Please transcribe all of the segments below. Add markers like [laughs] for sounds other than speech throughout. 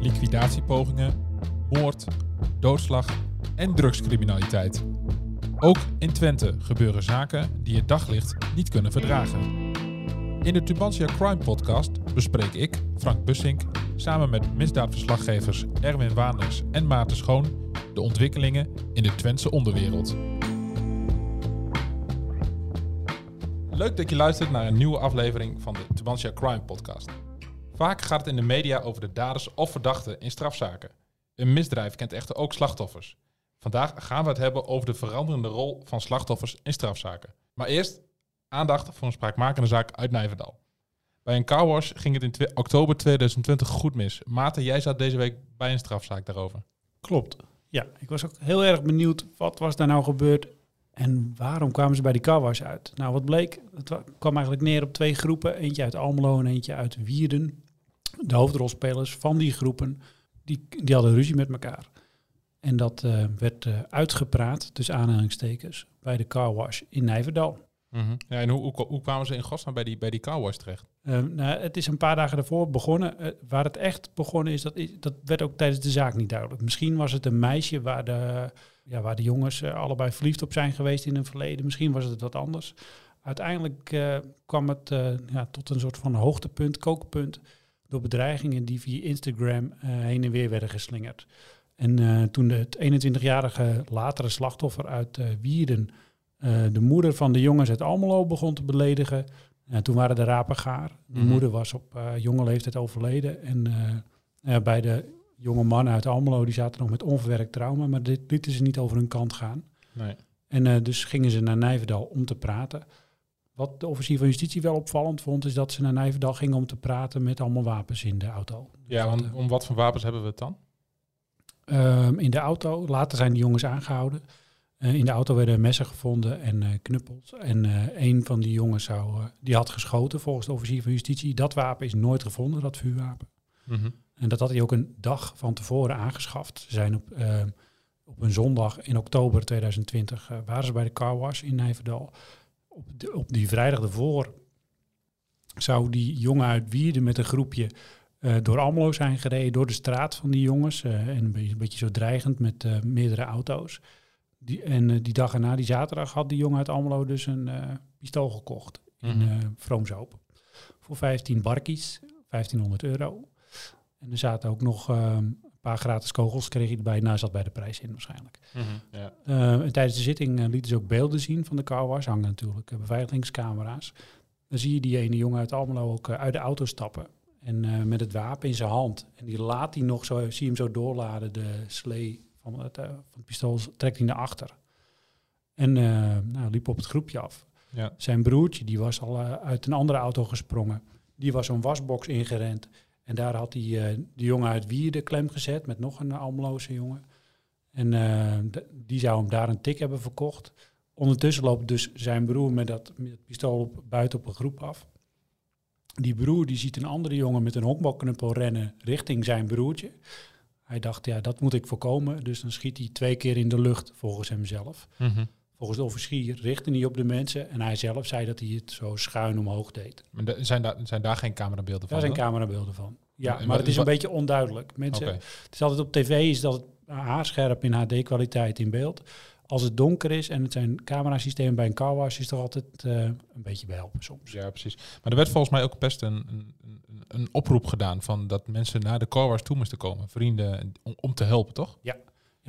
Liquidatiepogingen, moord, doodslag en drugscriminaliteit. Ook in Twente gebeuren zaken die het daglicht niet kunnen verdragen. In de Tubantia Crime Podcast bespreek ik, Frank Bussink, samen met misdaadverslaggevers Erwin Waanders en Maarten Schoon de ontwikkelingen in de Twentse onderwereld. Leuk dat je luistert naar een nieuwe aflevering van de Tubantia Crime Podcast. Vaak gaat het in de media over de daders of verdachten in strafzaken. Een misdrijf kent echter ook slachtoffers. Vandaag gaan we het hebben over de veranderende rol van slachtoffers in strafzaken. Maar eerst aandacht voor een spraakmakende zaak uit Nijverdal. Bij een carwash ging het in oktober 2020 goed mis. Maarten, jij zat deze week bij een strafzaak daarover. Klopt. Ja, ik was ook heel erg benieuwd wat was daar nou gebeurd en waarom kwamen ze bij die carwash uit. Nou, wat bleek, het wa- kwam eigenlijk neer op twee groepen. Eentje uit Almelo en eentje uit Wierden. De hoofdrolspelers van die groepen, die, die hadden ruzie met elkaar. En dat eh, werd eh, uitgepraat, tussen aanhalingstekens, bij de carwash in Nijverdal. Ja, en hoe, hoe, hoe kwamen ze in godsnaam bij die, bij die carwash terecht? Eh, nou, het is een paar dagen daarvoor begonnen. Waar het echt begonnen is dat, is, dat werd ook tijdens de zaak niet duidelijk. Misschien was het een meisje waar de, ja, waar de jongens allebei verliefd op zijn geweest in een verleden. Misschien was het wat anders. Uiteindelijk kwam het ja, tot een soort van hoogtepunt, kookpunt, door bedreigingen die via Instagram eh, heen en weer werden geslingerd. En eh, toen het 21-jarige latere slachtoffer uit eh, Wierden de moeder van de jongens uit Almelo begon te beledigen, ja, toen waren de rapen gaar. De Mhm. moeder was op jonge leeftijd overleden. En ja, bij de jonge mannen uit Almelo, die zaten nog met onverwerkt trauma. Maar dit lieten ze niet over hun kant gaan. Nee. En dus gingen ze naar Nijverdal om te praten. Wat de officier van justitie wel opvallend vond, is dat ze naar Nijverdal gingen om te praten met allemaal wapens in de auto. Ja, Dus want eh, om wat voor wapens hebben we het dan? Ehm, in de auto. Later zijn die jongens aangehouden. Eh, in de auto werden messen gevonden en eh, knuppels. En eh, een van die jongens zou, die had geschoten volgens de officier van justitie. Dat wapen is nooit gevonden, dat vuurwapen. Mhm. En dat had hij ook een dag van tevoren aangeschaft. Ze zijn op, eh, op een zondag in oktober 2020 eh, waren ze bij de car wash in Nijverdal. Op, de- op die vrijdag ervoor zou die jongen uit Wierden met een groepje eh, door Almelo zijn gereden, door de straat van die jongens. eh, en een beetje, een beetje zo dreigend met eh, meerdere auto's. Die, en die dag erna, die zaterdag, had die jongen uit Almelo dus een pistool gekocht in eh Vroomsoop. Voor 15 barkies, 1500 euro. En er zaten ook nog ehm, paar gratis kogels, kreeg je erbij. Nou, zat bij de prijs in waarschijnlijk. Mhm. Ja. Eh, en tijdens de zitting eh, lieten ze ook beelden zien van de car wash. Hangen natuurlijk eh, beveiligingscamera's. Dan zie je die ene jongen uit Almelo ook uit de auto stappen. En met het wapen in zijn hand. En die laat hij nog zo, zie hem zo doorladen, de slee van het, van het pistool, trekt hij naar achter. En nou, liep op het groepje af. Ja. Zijn broertje, die was al uit een andere auto gesprongen. Die was zo'n wasbox ingerend. En daar had hij eh, de jongen uit Wierden klem gezet met nog een Almeloze jongen. En eh, die zou hem daar een tik hebben verkocht. Ondertussen loopt dus zijn broer met dat, met pistool op, buiten op een groep af. Die broer die ziet een andere jongen met een honkbalknuppel rennen richting zijn broertje. Hij dacht, ja, dat moet ik voorkomen. Dus dan schiet hij twee keer in de lucht, volgens hemzelf. Mhm. Volgens de officier richtte hij op de mensen. En hij zelf zei dat hij het zo schuin omhoog deed. Maar zijn, daar, zijn daar geen camerabeelden van? Daar zijn camerabeelden van. Ja, maar het is een beetje onduidelijk. Mensen. Het is altijd op tv is dat het haarscherp in HD-kwaliteit in beeld. Als het donker is en het zijn camerasysteem bij een car wash, is toch altijd eh, een beetje behelpen soms. Ja, precies. Maar er werd volgens mij ook best een, een, een, oproep gedaan van dat mensen naar de carwash toe moesten komen. Vrienden, om, om te helpen, toch? Ja,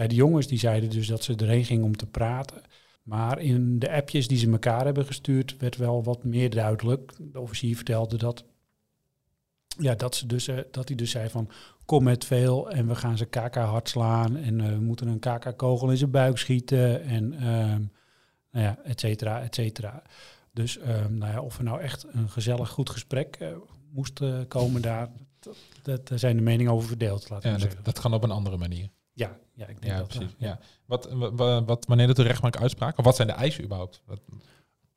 die jongens die zeiden dus dat ze erheen gingen om te praten. Maar in de appjes die ze elkaar hebben gestuurd, werd wel wat meer duidelijk. De officier vertelde dat, ja, dat, ze dus, eh, dat hij dus zei van kom met veel en we gaan ze KK hard slaan en eh, we moeten een KK-kogel in zijn buik schieten en ehm, nou ja, et cetera, et cetera. Dus ehm, nou ja, of er nou echt een gezellig goed gesprek eh, moest komen daar, daar zijn de meningen over verdeeld, laten Ja, dat, dat kan op een andere manier. Ja, ja, ik denk Ja, dat precies. eh, Ja. Wat, wa- wa- wat, wanneer doet de rechtbank uitspraak? Of wat zijn de eisen überhaupt? Wat,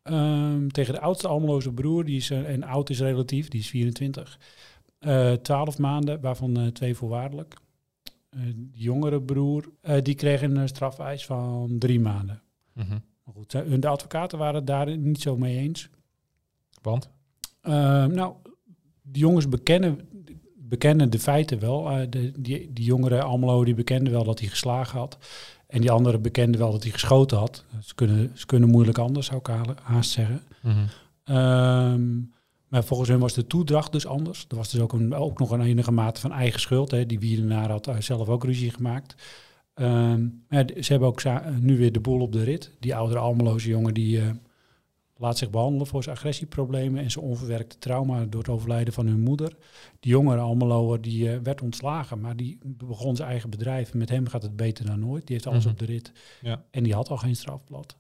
Ehm, tegen de oudste Almeloze broer, die is, eh, en oud is relatief, die is 24. Eh 12 maanden, waarvan eh, twee voorwaardelijk. Eh de jongere broer, eh, die kreeg een eh, strafeis van drie maanden. Mhm. Maar goed, eh, de advocaten waren het daar niet zo mee eens. Want? Ehm, nou, de jongens bekennen, bekennen de feiten wel. Eh, de, die, die jongere Almelo die bekende wel dat hij geslagen had. En die andere bekende wel dat hij geschoten had. Ze kunnen, ze kunnen moeilijk anders, zou ik haast zeggen. Mhm. Ehm, maar volgens hen was de toedracht dus anders. Er was dus ook, een, ook nog een enige mate van eigen schuld. Hè. Die Wiedenaar had uh, zelf ook ruzie gemaakt. Ehm, ja, ze hebben ook nu weer de boel op de rit. Die oudere Almeloze jongen die eh, laat zich behandelen voor zijn agressieproblemen en zijn onverwerkte trauma door het overlijden van hun moeder. Die jongere Almeloer die eh, werd ontslagen, maar die begon zijn eigen bedrijf. Met hem gaat het beter dan nooit. Die heeft alles Mhm. op de rit. Ja. En die had al geen strafblad.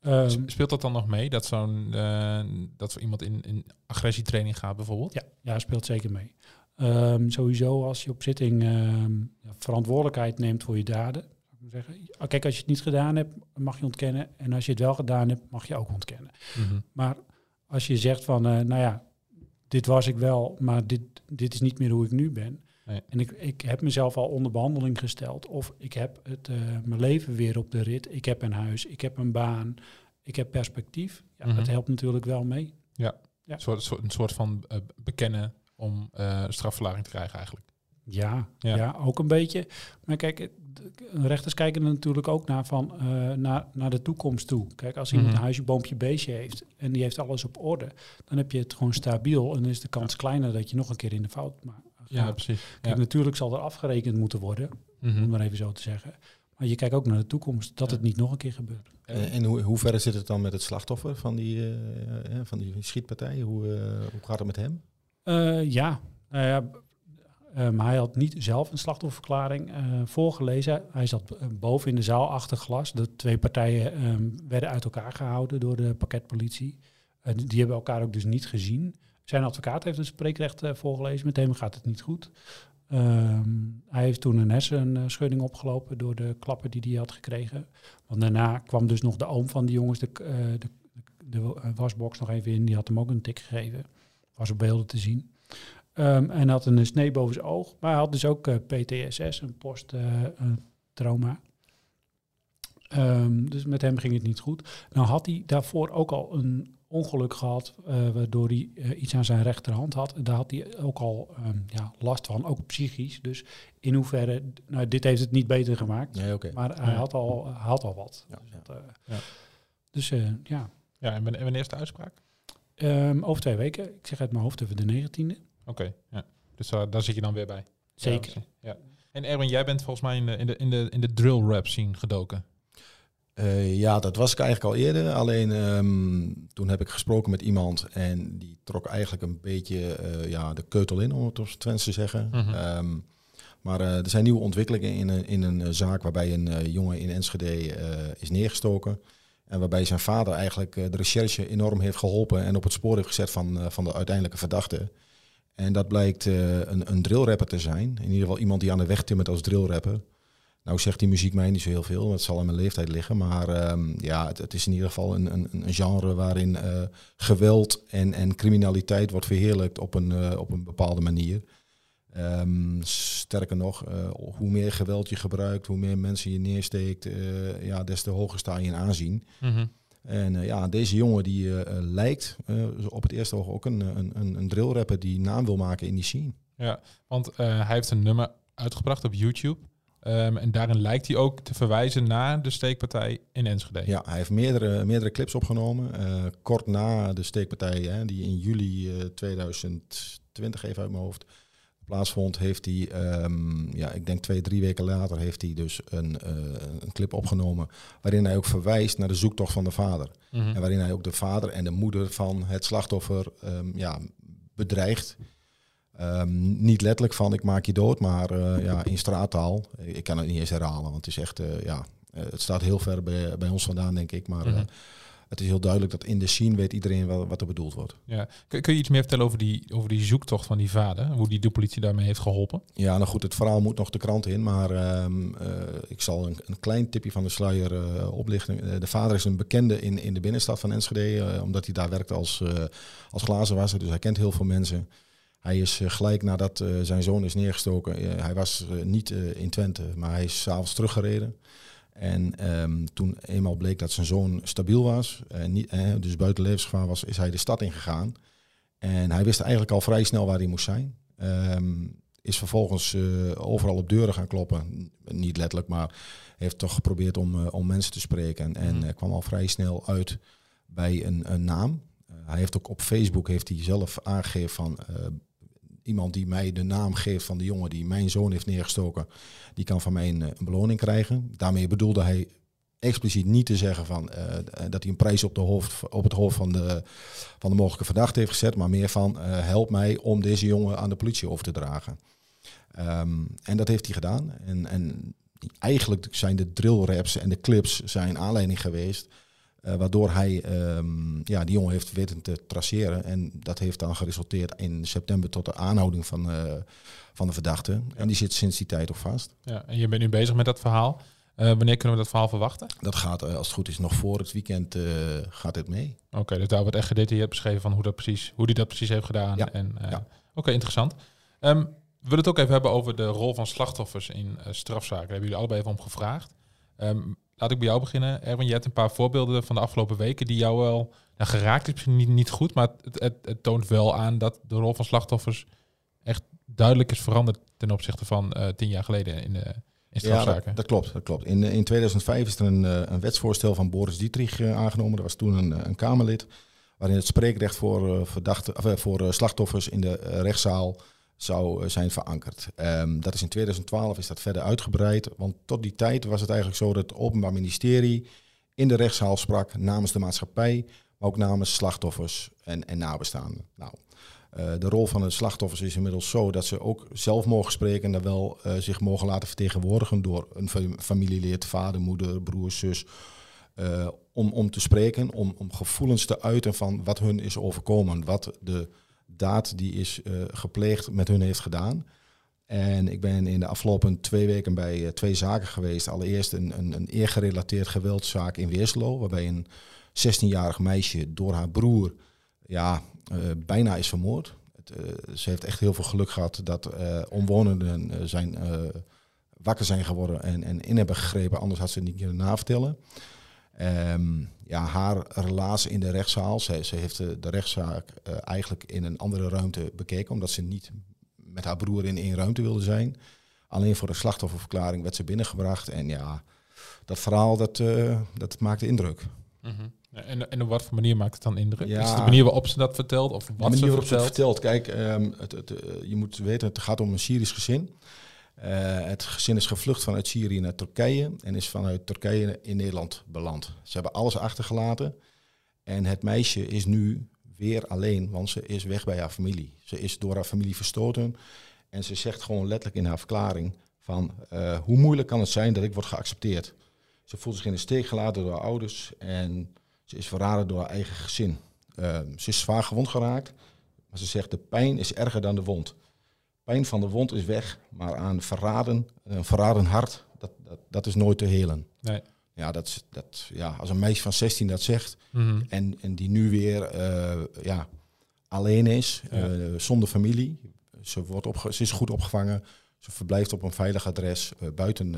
Ehm, Speelt dat dan nog mee, dat zo'n eh, dat zo iemand in, in agressietraining gaat bijvoorbeeld? Ja, ja, speelt zeker mee. Ehm, sowieso als je op zitting ehm, verantwoordelijkheid neemt voor je daden. Zeggen. Ah, Kijk, als je het niet gedaan hebt, mag je ontkennen. En als je het wel gedaan hebt, mag je ook ontkennen. Mhm. Maar als je zegt van, eh, nou ja, dit was ik wel, maar dit, dit is niet meer hoe ik nu ben. Nee. En ik, ik heb mezelf al onder behandeling gesteld. Of ik heb het, eh, mijn leven weer op de rit. Ik heb een huis, ik heb een baan, ik heb perspectief. Ja, Mhm. Dat helpt natuurlijk wel mee. Ja. Een, soort, een soort van eh, bekennen om strafverlaging te krijgen eigenlijk. Ja, Ja. ja. ook een beetje. Maar kijk, rechters kijken er natuurlijk ook naar, van, eh, naar, naar de toekomst toe. Kijk, als iemand Mhm. een huisje, boompje, beestje heeft en die heeft alles op orde, dan heb je het gewoon stabiel en dan is de kans kleiner dat je nog een keer in de fout maakt. Ja, precies. Kijk, Ja. natuurlijk zal er afgerekend moeten worden, om Mhm. het maar even zo te zeggen. Maar je kijkt ook naar de toekomst, dat Ja. het niet nog een keer gebeurt. En, en hoe, hoe ver zit het dan met het slachtoffer van die, eh, eh, van die schietpartij? Hoe, hoe gaat het met hem? Eh, ja, nou ja, maar hij had niet zelf een slachtofferverklaring eh, voorgelezen. Hij zat eh, boven in de zaal achter glas. De twee partijen ehm, werden uit elkaar gehouden door de pakketpolitie. Eh, die hebben elkaar ook dus niet gezien. Zijn advocaat heeft een spreekrecht voorgelezen. Met hem gaat het niet goed. Ehm, hij heeft toen een hersenschudding opgelopen door de klappen die hij had gekregen. Want daarna kwam dus nog de oom van die jongens de, de, de wasbox nog even in. Die had hem ook een tik gegeven. Was op beelden te zien. Ehm, en had een snee boven zijn oog. Maar hij had dus ook eh, PTSS, een posttrauma. Ehm, dus met hem ging het niet goed. Nou had hij daarvoor ook al een ongeluk gehad, eh, waardoor hij eh, iets aan zijn rechterhand had. Daar had hij ook al ehm, ja, last van, ook psychisch. Dus in hoeverre, nou, dit heeft het niet beter gemaakt. Nee, oké. Maar hij Ja. had al, had al wat. Ja, Dus, ja. dat, eh, Ja. dus eh, ja, Ja, en wanneer is de uitspraak? Ehm, over twee weken. Ik zeg uit mijn hoofd over de 19e. Oké, ja. Dus eh, daar zit je dan weer bij. Zeker. Ja. En Erwin, jij bent volgens mij in de, in de, in de, in de drill rap scene gedoken. Eh, ja, dat was ik eigenlijk al eerder. Alleen ehm, toen heb ik gesproken met iemand en die trok eigenlijk een beetje eh, ja, de keutel in, om het op z'n Twents te zeggen. Mhm. Ehm, maar er zijn nieuwe ontwikkelingen in een, in een zaak waarbij een eh, jongen in Enschede eh, is neergestoken. En waarbij zijn vader eigenlijk de recherche enorm heeft geholpen en op het spoor heeft gezet van, eh, van de uiteindelijke verdachte. En dat blijkt eh, een, een drillrapper te zijn. In ieder geval iemand die aan de weg timmert als drillrapper. Nou zegt die muziek mij niet zo heel veel, het zal aan mijn leeftijd liggen. Maar ehm, ja, het, het is in ieder geval een, een, een genre waarin eh, geweld en, en criminaliteit wordt verheerlijkt op een, eh, op een bepaalde manier. Ehm, sterker nog, hoe meer geweld je gebruikt, hoe meer mensen je neersteekt, ja, des te hoger sta je in aanzien. En eh, ja, deze jongen die eh, eh, lijkt op het eerste oog ook een, een, een, drillrapper die naam wil maken in die scene. Ja, want hij heeft een nummer uitgebracht op YouTube. Ehm, en daarin lijkt hij ook te verwijzen naar de steekpartij in Enschede. Ja, hij heeft meerdere, meerdere clips opgenomen. kort na de steekpartij, hè, die in juli eh, 2020, even uit mijn hoofd, plaatsvond, heeft hij, ehm, ja, ik denk twee, drie weken later, heeft hij dus een, eh, een clip opgenomen waarin hij ook verwijst naar de zoektocht van de vader. Mhm. En waarin hij ook de vader en de moeder van het slachtoffer ehm, ja, bedreigt. Ehm, niet letterlijk van ik maak je dood, maar eh, ja, in straattaal. Ik kan het niet eens herhalen, want het is echt, eh, ja, het staat heel ver bij, bij ons vandaan, denk ik. Maar Mhm. Het is heel duidelijk dat in de scene weet iedereen wat, wat er bedoeld wordt. Ja. Kun, kun je iets meer vertellen over die, over die zoektocht van die vader? Hoe die de politie daarmee heeft geholpen? Ja, nou goed, het verhaal moet nog de krant in, maar ehm, eh, ik zal een, een klein tipje van de sluier eh, oplichten. Eh, de vader is een bekende in, in de binnenstad van Enschede, omdat hij daar werkt als, als glazenwasser, dus hij kent heel veel mensen. Hij is gelijk nadat zijn zoon is neergestoken, hij was niet in Twente, maar hij is s'avonds teruggereden. En ehm, toen eenmaal bleek dat zijn zoon stabiel was, en niet, eh, dus buiten levensgevaar was, is hij de stad ingegaan. En hij wist eigenlijk al vrij snel waar hij moest zijn. Ehm, is vervolgens overal op deuren gaan kloppen. Niet letterlijk, maar heeft toch geprobeerd om, om mensen te spreken. En Mhm. kwam al vrij snel uit bij een, een naam. hij heeft ook op Facebook heeft hij zelf aangegeven van iemand die mij de naam geeft van de jongen die mijn zoon heeft neergestoken, die kan van mij een, een beloning krijgen. Daarmee bedoelde hij expliciet niet te zeggen van, uh, dat hij een prijs op, de hoofd, op het hoofd van de, van de mogelijke verdachte heeft gezet, maar meer van help mij om deze jongen aan de politie over te dragen. Um, en dat heeft hij gedaan. En, en eigenlijk zijn de drill raps en de clips zijn aanleiding geweest uh, waardoor hij um, ja, die jongen heeft weten te traceren. En dat heeft dan geresulteerd in september tot de aanhouding van, uh, van de verdachte. Ja. En die zit sinds die tijd ook vast. Ja, en je bent nu bezig met dat verhaal. Uh, wanneer kunnen we dat verhaal verwachten? Dat gaat, als het goed is, nog voor het weekend gaat dit mee. Oké, okay, dus daar wordt echt gedetailleerd beschreven van hoe, dat precies, hoe die dat precies heeft gedaan. Ja. En, ja. Oké, okay, interessant. Um, we willen het ook even hebben over de rol van slachtoffers in strafzaken. Daar hebben jullie allebei even om gevraagd. Um, Laat ik bij jou beginnen. Erwin, je hebt een paar voorbeelden van de afgelopen weken die jou wel nou, geraakt is misschien niet, niet goed, maar het, het, het, toont wel aan dat de rol van slachtoffers echt duidelijk is veranderd ten opzichte van uh, tien jaar geleden in, de, in strafzaken. Ja, dat, dat, klopt. Dat klopt. In, in 2005 is er een, een wetsvoorstel van Boris Dietrich uh, aangenomen. Dat was toen een, een Kamerlid. Waarin het spreekrecht voor, verdachte, of, voor slachtoffers in de rechtszaal zou zijn verankerd. Um, dat is in 2012 is dat verder uitgebreid, want tot die tijd was het eigenlijk zo dat het Openbaar Ministerie in de rechtszaal sprak namens de maatschappij, maar ook namens slachtoffers en, en nabestaanden. Nou, uh, de rol van de slachtoffers is inmiddels zo dat ze ook zelf mogen spreken en wel uh, zich mogen laten vertegenwoordigen door een familielid, vader, moeder, broer, zus. Om, om te spreken, om, om gevoelens te uiten van wat hun is overkomen, wat de daad die is uh, gepleegd met hun heeft gedaan. En ik ben in de afgelopen twee weken bij uh, twee zaken geweest. Allereerst een, een, een eergerelateerd geweldszaak in Weerslo, waarbij een 16-jarig meisje door haar broer ja, uh, bijna is vermoord. Het, ze heeft echt heel veel geluk gehad dat omwonenden zijn, wakker zijn geworden en, en in hebben gegrepen, anders had ze het niet kunnen navertellen. Um, ja, haar relatie in de rechtszaal. Ze, ze heeft de, de rechtszaak uh, eigenlijk in een andere ruimte bekeken, omdat ze niet met haar broer in één ruimte wilde zijn. Alleen voor de slachtofferverklaring werd ze binnengebracht. En ja, dat verhaal dat, uh, dat maakte indruk. Mm -hmm. En, en op wat voor manier maakt het dan indruk? Ja, is het de manier waarop ze dat vertelt? Of wat de manier waarop vertelt? ze het vertelt. Kijk, um, het, het, uh, je moet weten, het gaat om een Syrisch gezin. Uh, het gezin is gevlucht vanuit Syrië naar Turkije en is vanuit Turkije in Nederland beland. Ze hebben alles achtergelaten en het meisje is nu weer alleen, want ze is weg bij haar familie. Ze is door haar familie verstoten en ze zegt gewoon letterlijk in haar verklaring van uh, hoe moeilijk kan het zijn dat ik word geaccepteerd. Ze voelt zich in de steek gelaten door haar ouders en ze is verraden door haar eigen gezin. Uh, ze is zwaar gewond geraakt, maar ze zegt de pijn is erger dan de wond pijn van de wond is weg, maar aan verraden, een verraden hart, dat, dat, dat is nooit te helen. Nee. Ja, dat, dat, ja, als een meisje van 16 dat zegt mm -hmm. en, en die nu weer uh, ja, alleen is, ja. uh, zonder familie, ze, wordt opge ze is goed opgevangen, ze verblijft op een veilig adres uh, buiten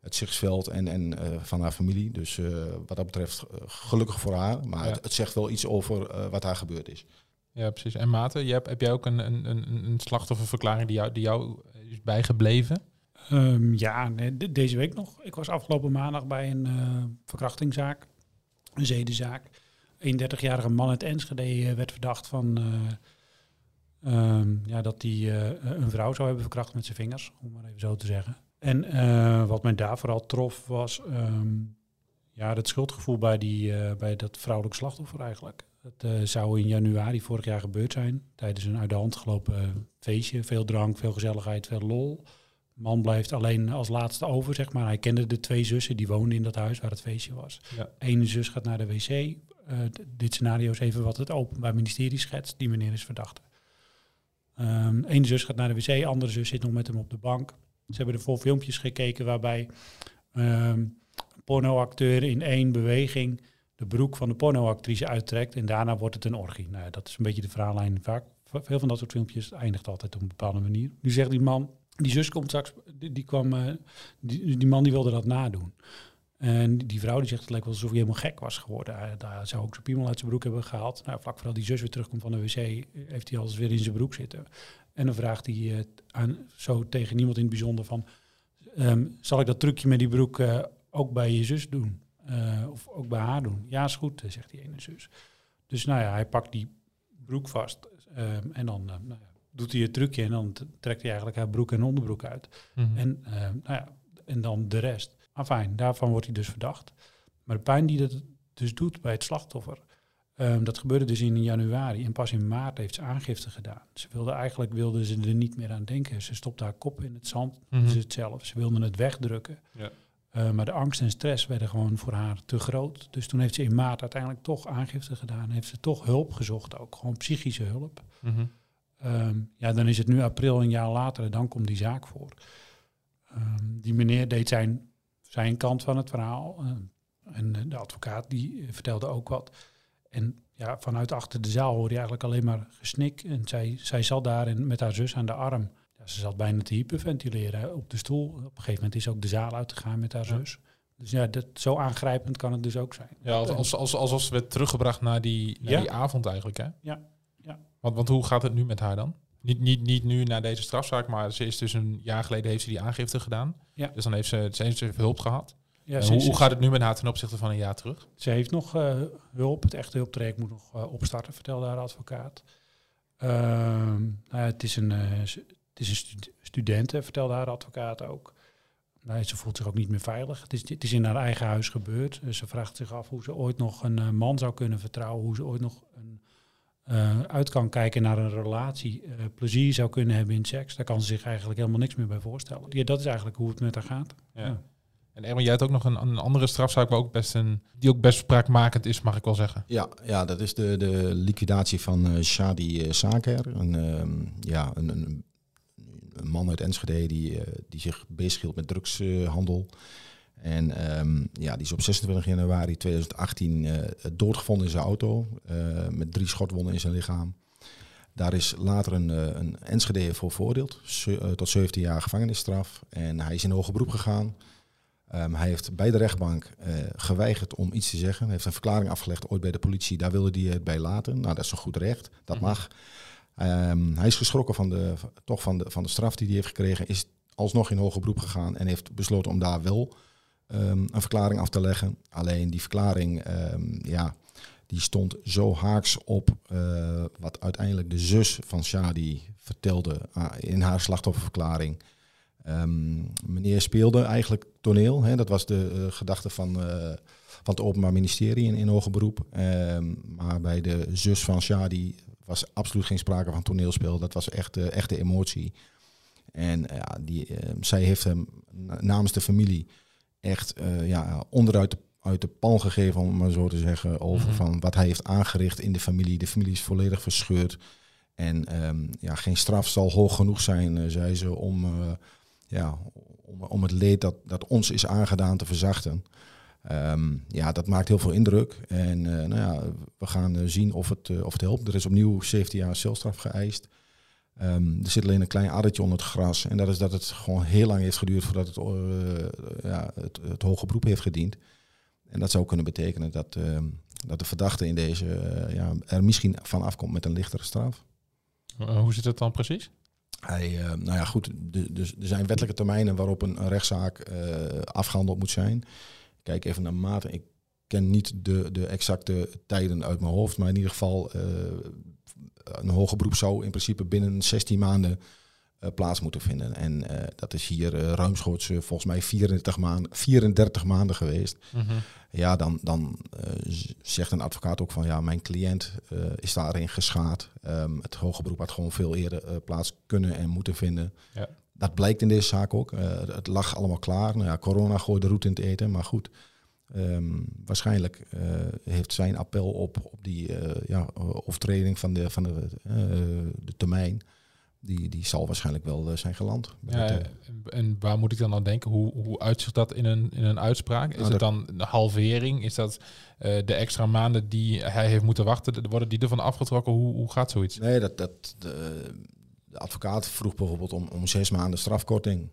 het zichtsveld en, en van haar familie. Dus wat dat betreft gelukkig voor haar, maar ja. het, het, zegt wel iets over wat haar gebeurd is. Ja, precies. En Maarten, heb jij ook een, een, een, een slachtofferverklaring die jou, die jou is bijgebleven? Um, ja, deze week nog. Ik was afgelopen maandag bij een uh, verkrachtingszaak, een zedenzaak. Een 31-jarige man uit Enschede uh, werd verdacht van uh, um, ja, dat hij een vrouw zou hebben verkracht met zijn vingers, om maar even zo te zeggen. En wat mij daar vooral trof was um, ja, het schuldgevoel bij, die, bij dat vrouwelijk slachtoffer eigenlijk. Het uh, zou in januari vorig jaar gebeurd zijn. Tijdens een uit de hand gelopen feestje. Veel drank, veel gezelligheid, veel lol. Man blijft alleen als laatste over, zeg maar. Hij kende de twee zussen, die woonden in dat huis waar het feestje was. Ja. Ene zus gaat naar de wc. Uh, dit scenario is even wat het Openbaar Ministerie schetst. Die meneer is verdachte. Um, Ene zus gaat naar de wc, andere zus zit nog met hem op de bank. Ze hebben er vol filmpjes gekeken waarbij um, pornoacteur in één beweging de broek van de pornoactrice uittrekt en daarna wordt het een orgie. Nou, dat is een beetje de verhaallijn. Vaak, veel van dat soort filmpjes eindigt altijd op een bepaalde manier. Nu zegt die man, die zus komt straks, die, kwam, uh, die, die man die wilde dat nadoen. En die vrouw die zegt het lijkt wel alsof hij helemaal gek was geworden. Daar zou ook zijn piemel uit zijn broek hebben gehaald. Nou, vlak voordat die zus weer terugkomt van de wc, heeft hij alles weer in zijn broek zitten. En dan vraagt hij uh, aan, zo tegen niemand in het bijzonder van... Um, zal ik dat trucje met die broek ook bij je zus doen? Uh, of ook bij haar doen? Ja, is goed, zegt die ene zus. Dus nou ja, hij pakt die broek vast. Um, en dan nou ja, doet hij het trucje en dan trekt hij eigenlijk haar broek en onderbroek uit. Mm -hmm. En, nou ja, en dan de rest. Enfin, daarvan wordt hij dus verdacht. Maar de pijn die dat dus doet bij het slachtoffer, um, dat gebeurde dus in januari. En pas in maart heeft ze aangifte gedaan. Ze wilde eigenlijk wilde ze er niet meer aan denken. Ze stopte haar kop in het zand, mm -hmm. ze het zelf. Ze wilde het wegdrukken. Ja. Uh, maar de angst en stress werden gewoon voor haar te groot. Dus toen heeft ze in maart uiteindelijk toch aangifte gedaan. Heeft ze toch hulp gezocht, ook gewoon psychische hulp. Mm -hmm. um, ja, dan is het nu april, een jaar later, en dan komt die zaak voor. Um, die meneer deed zijn zijn kant van het verhaal. Uh, en de advocaat die vertelde ook wat. En ja, vanuit achter de zaal hoor je eigenlijk alleen maar gesnik. En zij, zij zat daar en met haar zus aan de arm. Ja, ze zat bijna te hyperventileren op de stoel. Op een gegeven moment is ook de zaal uitgegaan met haar ja. zus. Dus ja, dat, zo aangrijpend kan het dus ook zijn. Ja, als, als, als, alsof ze werd teruggebracht naar die, naar Ja. die avond eigenlijk, hè? Ja, ja. Want, want hoe gaat het nu met haar dan? Niet, niet, niet nu na deze strafzaak, maar ze is dus een jaar geleden heeft ze die aangifte gedaan. Ja. Dus dan heeft ze, ze heeft hulp gehad. ja ze, hoe, gaat het nu met haar ten opzichte van een jaar terug? Ze heeft nog eh, hulp. Het echte hulptraject moet nog eh, opstarten, vertelde haar advocaat. Ehm, nou ja, het is een, eh, het is een stud- student, vertelde haar advocaat ook. Nou, ze voelt zich ook niet meer veilig. Het is, het is in haar eigen huis gebeurd. Eh, ze vraagt zich af hoe ze ooit nog een eh, man zou kunnen vertrouwen. Hoe ze ooit nog een, eh, uit kan kijken naar een relatie. eh, plezier zou kunnen hebben in seks. Daar kan ze zich eigenlijk helemaal niks meer bij voorstellen. Ja, dat is eigenlijk hoe het met haar gaat. Ja. Ja. En Erwin, jij hebt ook nog een, een andere strafzaak waar ook best een, die ook best spraakmakend is, mag ik wel zeggen. Ja, ja, dat is de, de liquidatie van eh, Shadi Saker. Een, ehm, ja, een, een, een man uit Enschede die, eh, die zich bezighield met drugshandel. en ehm, ja, die is op 26 januari 2018 eh, doodgevonden in zijn auto. eh, met drie schotwonden in zijn lichaam. Daar is later een, een Enschede voor veroordeeld. ze- tot 17 jaar gevangenisstraf. En hij is in hoger beroep gegaan. Ehm, hij heeft bij de rechtbank geweigerd om iets te zeggen. Hij heeft een verklaring afgelegd ooit bij de politie. Daar wilde hij het bij laten. Nou, dat is een goed recht. Dat Mhm. mag. Ehm, hij is geschrokken van de, toch van, de, van de straf die hij heeft gekregen. Is alsnog in hoger beroep gegaan. En heeft besloten om daar wel ehm, een verklaring af te leggen. Alleen die verklaring, ehm, ja, die stond zo haaks op eh, wat uiteindelijk de zus van Shadi vertelde ah, in haar slachtofferverklaring. Ehm, meneer speelde eigenlijk toneel. Hè? Dat was de eh, gedachte van, eh, van het Openbaar Ministerie in, in hoger beroep. Ehm, maar bij de zus van Shadi was absoluut geen sprake van toneelspel. Dat was echt eh, echte emotie. En ja, die, eh, zij heeft hem na- namens de familie echt ja, onderuit de, uit de pan gegeven, om maar zo te zeggen, over Mhm. van wat hij heeft aangericht in de familie. De familie is volledig verscheurd. En ehm, ja, geen straf zal hoog genoeg zijn, zei ze, om, ja, om, om het leed dat, dat ons is aangedaan te verzachten. Ehm, ja, dat maakt heel veel indruk. En eh, nou ja, we gaan eh, zien of het, eh, of het helpt. Er is opnieuw 17 jaar celstraf geëist. Ehm, er zit alleen een klein addertje onder het gras. En dat is dat het gewoon heel lang heeft geduurd voordat het, ja, het, het hoge beroep heeft gediend. En dat zou kunnen betekenen dat, ehm, dat de verdachte in deze ja, er misschien van afkomt met een lichtere straf. Hoe zit het dan precies? Hij, eh, nou ja, goed, dus er zijn wettelijke termijnen waarop een, rechtszaak eh, afgehandeld moet zijn. Kijk even naar mate. Ik ken niet de, de exacte tijden uit mijn hoofd, maar in ieder geval eh, een hoger beroep zou in principe binnen 16 maanden plaats moeten vinden. En eh, dat is hier eh, ruimschoots eh, volgens mij 34 maanden, 34 maanden geweest. Ja, dan, dan eh, zegt een advocaat ook van ja, mijn cliënt eh, is daarin geschaad. Ehm, het hoge beroep had gewoon veel eerder eh, plaats kunnen en moeten vinden. Ja. Dat blijkt in deze zaak ook. Eh, het lag allemaal klaar. Nou ja, corona gooide de roet in het eten, maar goed. Ehm, waarschijnlijk eh, heeft zijn appel op, op die eh, ja, overtreding van de, van de, eh, de termijn, die, die zal waarschijnlijk wel eh, zijn geland. Ja, het, eh, en- waar moet ik dan aan denken? Hoe, hoe uitzicht dat in een, in een uitspraak? Is Nou, het dan een halvering? Is dat eh, de extra maanden die hij heeft moeten wachten, de- worden die ervan afgetrokken? Hoe, hoe gaat zoiets? Nee, dat, dat, de, de advocaat vroeg bijvoorbeeld om, om zes maanden strafkorting.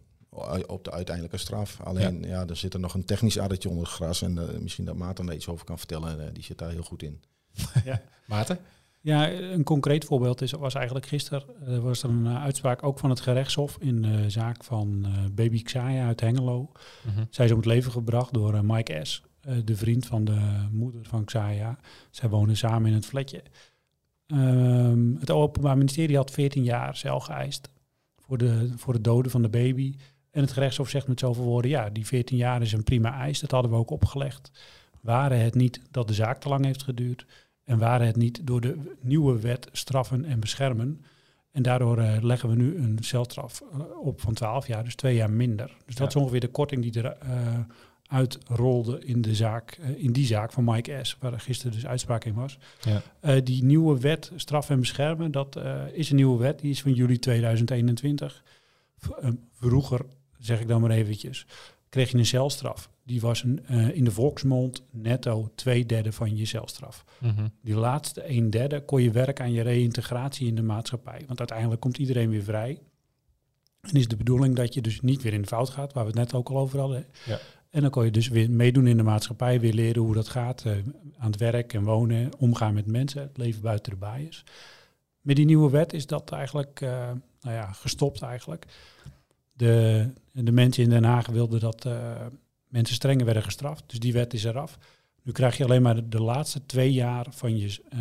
op de uiteindelijke straf. Alleen, ja. er zit er nog een technisch addertje onder het gras. En eh, misschien dat Maarten daar iets over kan vertellen. eh, die zit daar heel goed in. [laughs] Maarten? Ja, een concreet voorbeeld is, was eigenlijk gisteren was er een eh, uitspraak ook van het gerechtshof in de zaak van eh, baby Xaya uit Hengelo. Mhm. Zij is om het leven gebracht door eh, Mike S., de vriend van de moeder van Xaya. Zij wonen samen in het flatje. Ehm, het Openbaar Ministerie had 14 jaar cel geëist voor de, voor de doden van de baby. En het gerechtshof zegt met zoveel woorden, ja, die 14 jaar is een prima eis. Dat hadden we ook opgelegd. Waren het niet dat de zaak te lang heeft geduurd en waren het niet door de nieuwe wet straffen en beschermen. En daardoor eh, leggen we nu een celstraf eh, op van 12 jaar, dus twee jaar minder. Dus dat Ja. is ongeveer de korting die er eh, uitrolde in, de zaak, in die zaak van Mike S., waar er gisteren dus uitspraak in was. Ja. Die nieuwe wet straf en beschermen, dat is een nieuwe wet, die is van juli 2021. V- eh, vroeger, zeg ik dan maar eventjes, kreeg je een celstraf. Die was een, eh, in de volksmond netto twee derde van je celstraf. Mhm. Die laatste een derde kon je werken aan je reïntegratie in de maatschappij. Want uiteindelijk komt iedereen weer vrij. En is de bedoeling dat je dus niet weer in de fout gaat, waar we het net ook al over hadden. Ja. En dan kon je dus weer meedoen in de maatschappij, weer leren hoe dat gaat. eh, aan het werk en wonen, omgaan met mensen, het leven buiten de bias. Met die nieuwe wet is dat eigenlijk eh, nou ja, gestopt eigenlijk. De, de mensen in Den Haag wilden dat eh, mensen strenger werden gestraft. Dus die wet is eraf. Nu krijg je alleen maar de, de laatste twee jaar van je eh,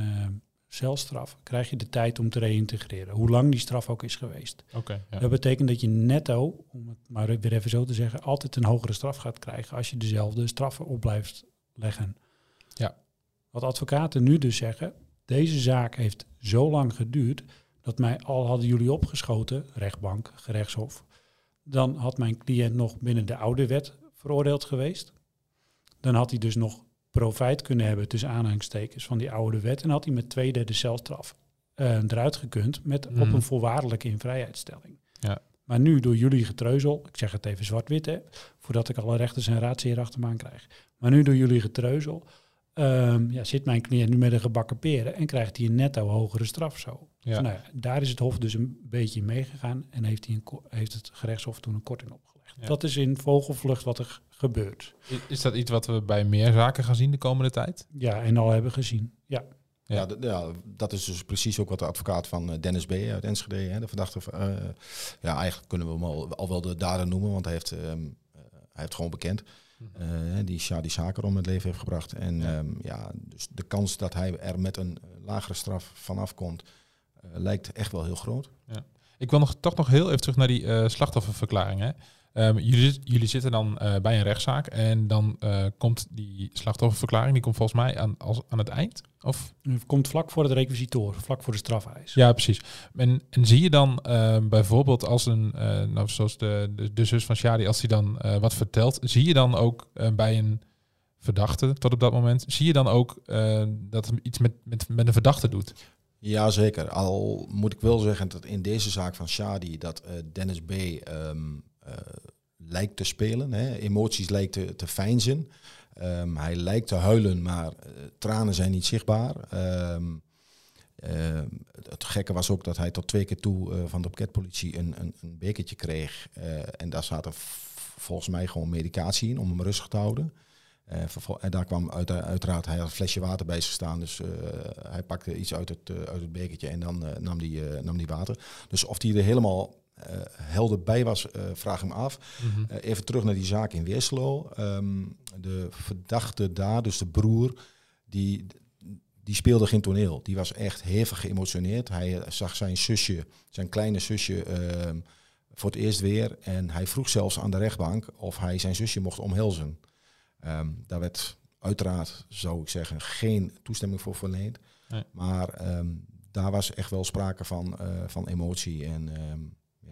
celstraf, krijg je de tijd om te reïntegreren. Hoe lang die straf ook is geweest. Ja. Dat betekent dat je netto, om het maar weer even zo te zeggen, altijd een hogere straf gaat krijgen als je dezelfde straffen op blijft leggen. Ja. Wat advocaten nu dus zeggen, deze zaak heeft zo lang geduurd dat mij al hadden jullie opgeschoten, rechtbank, gerechtshof, dan had mijn cliënt nog binnen de oude wet veroordeeld geweest. Dan had hij dus nog profijt kunnen hebben tussen aanhalingstekens van die oude wet en had hij met twee derde celstraf eh, eruit gekund met op Mhm. een voorwaardelijke invrijheidstelling. Ja. Maar nu door jullie getreuzel, ik zeg het even zwart-wit hè, voordat ik alle rechters en raadsheren achter me aan krijg. Maar nu door jullie getreuzel ehm, ja, zit mijn cliënt nu met een gebakken peren en krijgt hij een netto hogere straf zo. Ja. Nou ja, daar is het Hof dus een beetje in meegegaan en heeft, hij een, heeft het gerechtshof toen een korting opgelegd. Ja. Dat is in vogelvlucht wat er gebeurt. Is dat iets wat we bij meer zaken gaan zien de komende tijd? Ja, en al hebben gezien. Ja, Ja. Ja, dat is dus precies ook wat de advocaat van eh, Dennis B. uit Enschede, hè, de verdachte. eh, ja, eigenlijk kunnen we hem al, al wel de dader noemen, want hij heeft, ehm, eh, hij heeft gewoon bekend. Eh, die Shadi Saker om het leven heeft gebracht. En Ja. ja. ja, dus de kans dat hij er met een eh, lagere straf vanaf komt, eh, lijkt echt wel heel groot. Ik wil nog, toch nog heel even terug naar die slachtofferverklaring. Hè. Ehm, jullie, zit- jullie zitten dan eh, bij een rechtszaak en dan eh, komt die slachtofferverklaring, die komt volgens mij aan, als, aan het eind? Of? het komt vlak voor het requisitoor, vlak voor de strafeis. Ja, precies. En, en zie je dan eh, bijvoorbeeld als een, eh, nou, zoals de, de, de zus van Shadi, als hij dan eh, wat vertelt, zie je dan ook bij een verdachte tot op dat moment, zie je dan ook eh, dat het iets met, met, met een verdachte doet? Jazeker. Al moet ik wel zeggen dat in deze zaak van Shadi dat eh, Dennis B. ehm, eh, lijkt te spelen. Hè. Emoties lijkt te, te. Ehm, hij lijkt te huilen, maar eh, tranen zijn niet zichtbaar. Ehm, ehm, het, gekke was ook dat hij tot twee keer toe eh, van de paketpolitie een, een, een bekertje kreeg. Eh, en daar zat v- volgens mij gewoon medicatie in om hem rustig te houden. Eh, en daar kwam uit, uiteraard, hij had een flesje water bij zich staan. Dus eh, hij pakte iets uit het, eh, uit het bekertje en dan eh, nam hij eh, nam die water. Dus of hij er helemaal eh, helder bij was, eh, vraag hem af. Eh, even terug naar die zaak in Weerselo. Ehm, de verdachte daar, dus de broer, die, die speelde geen toneel. Die was echt hevig geëmotioneerd. Hij eh, zag zijn zusje, zijn kleine zusje, ehm, voor het eerst weer. En hij vroeg zelfs aan de rechtbank of hij zijn zusje mocht omhelzen. Ehm, daar werd uiteraard, zou ik zeggen, geen toestemming voor verleend. Nee. Maar daar was echt wel sprake van, eh, van emotie. En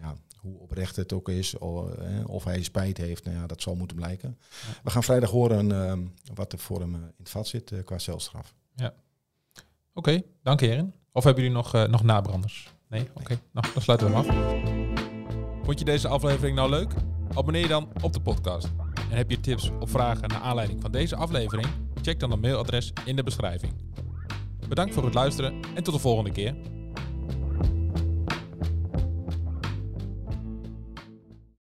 ja, hoe oprecht het ook is, of, eh, of hij spijt heeft, nou ja, dat zal moeten blijken. Ja. We gaan vrijdag horen ehm, wat er voor hem eh, in het vat zit eh, qua celstraf. Oké, dank heren. Of hebben jullie nog, eh, nog nabranders? Nee? Oké, nou, dan sluiten we hem af. Vond je deze aflevering nou leuk? Abonneer je dan op de podcast. En heb je tips of vragen naar aanleiding van deze aflevering? Check dan het mailadres in de beschrijving. Bedankt voor het luisteren en tot de volgende keer.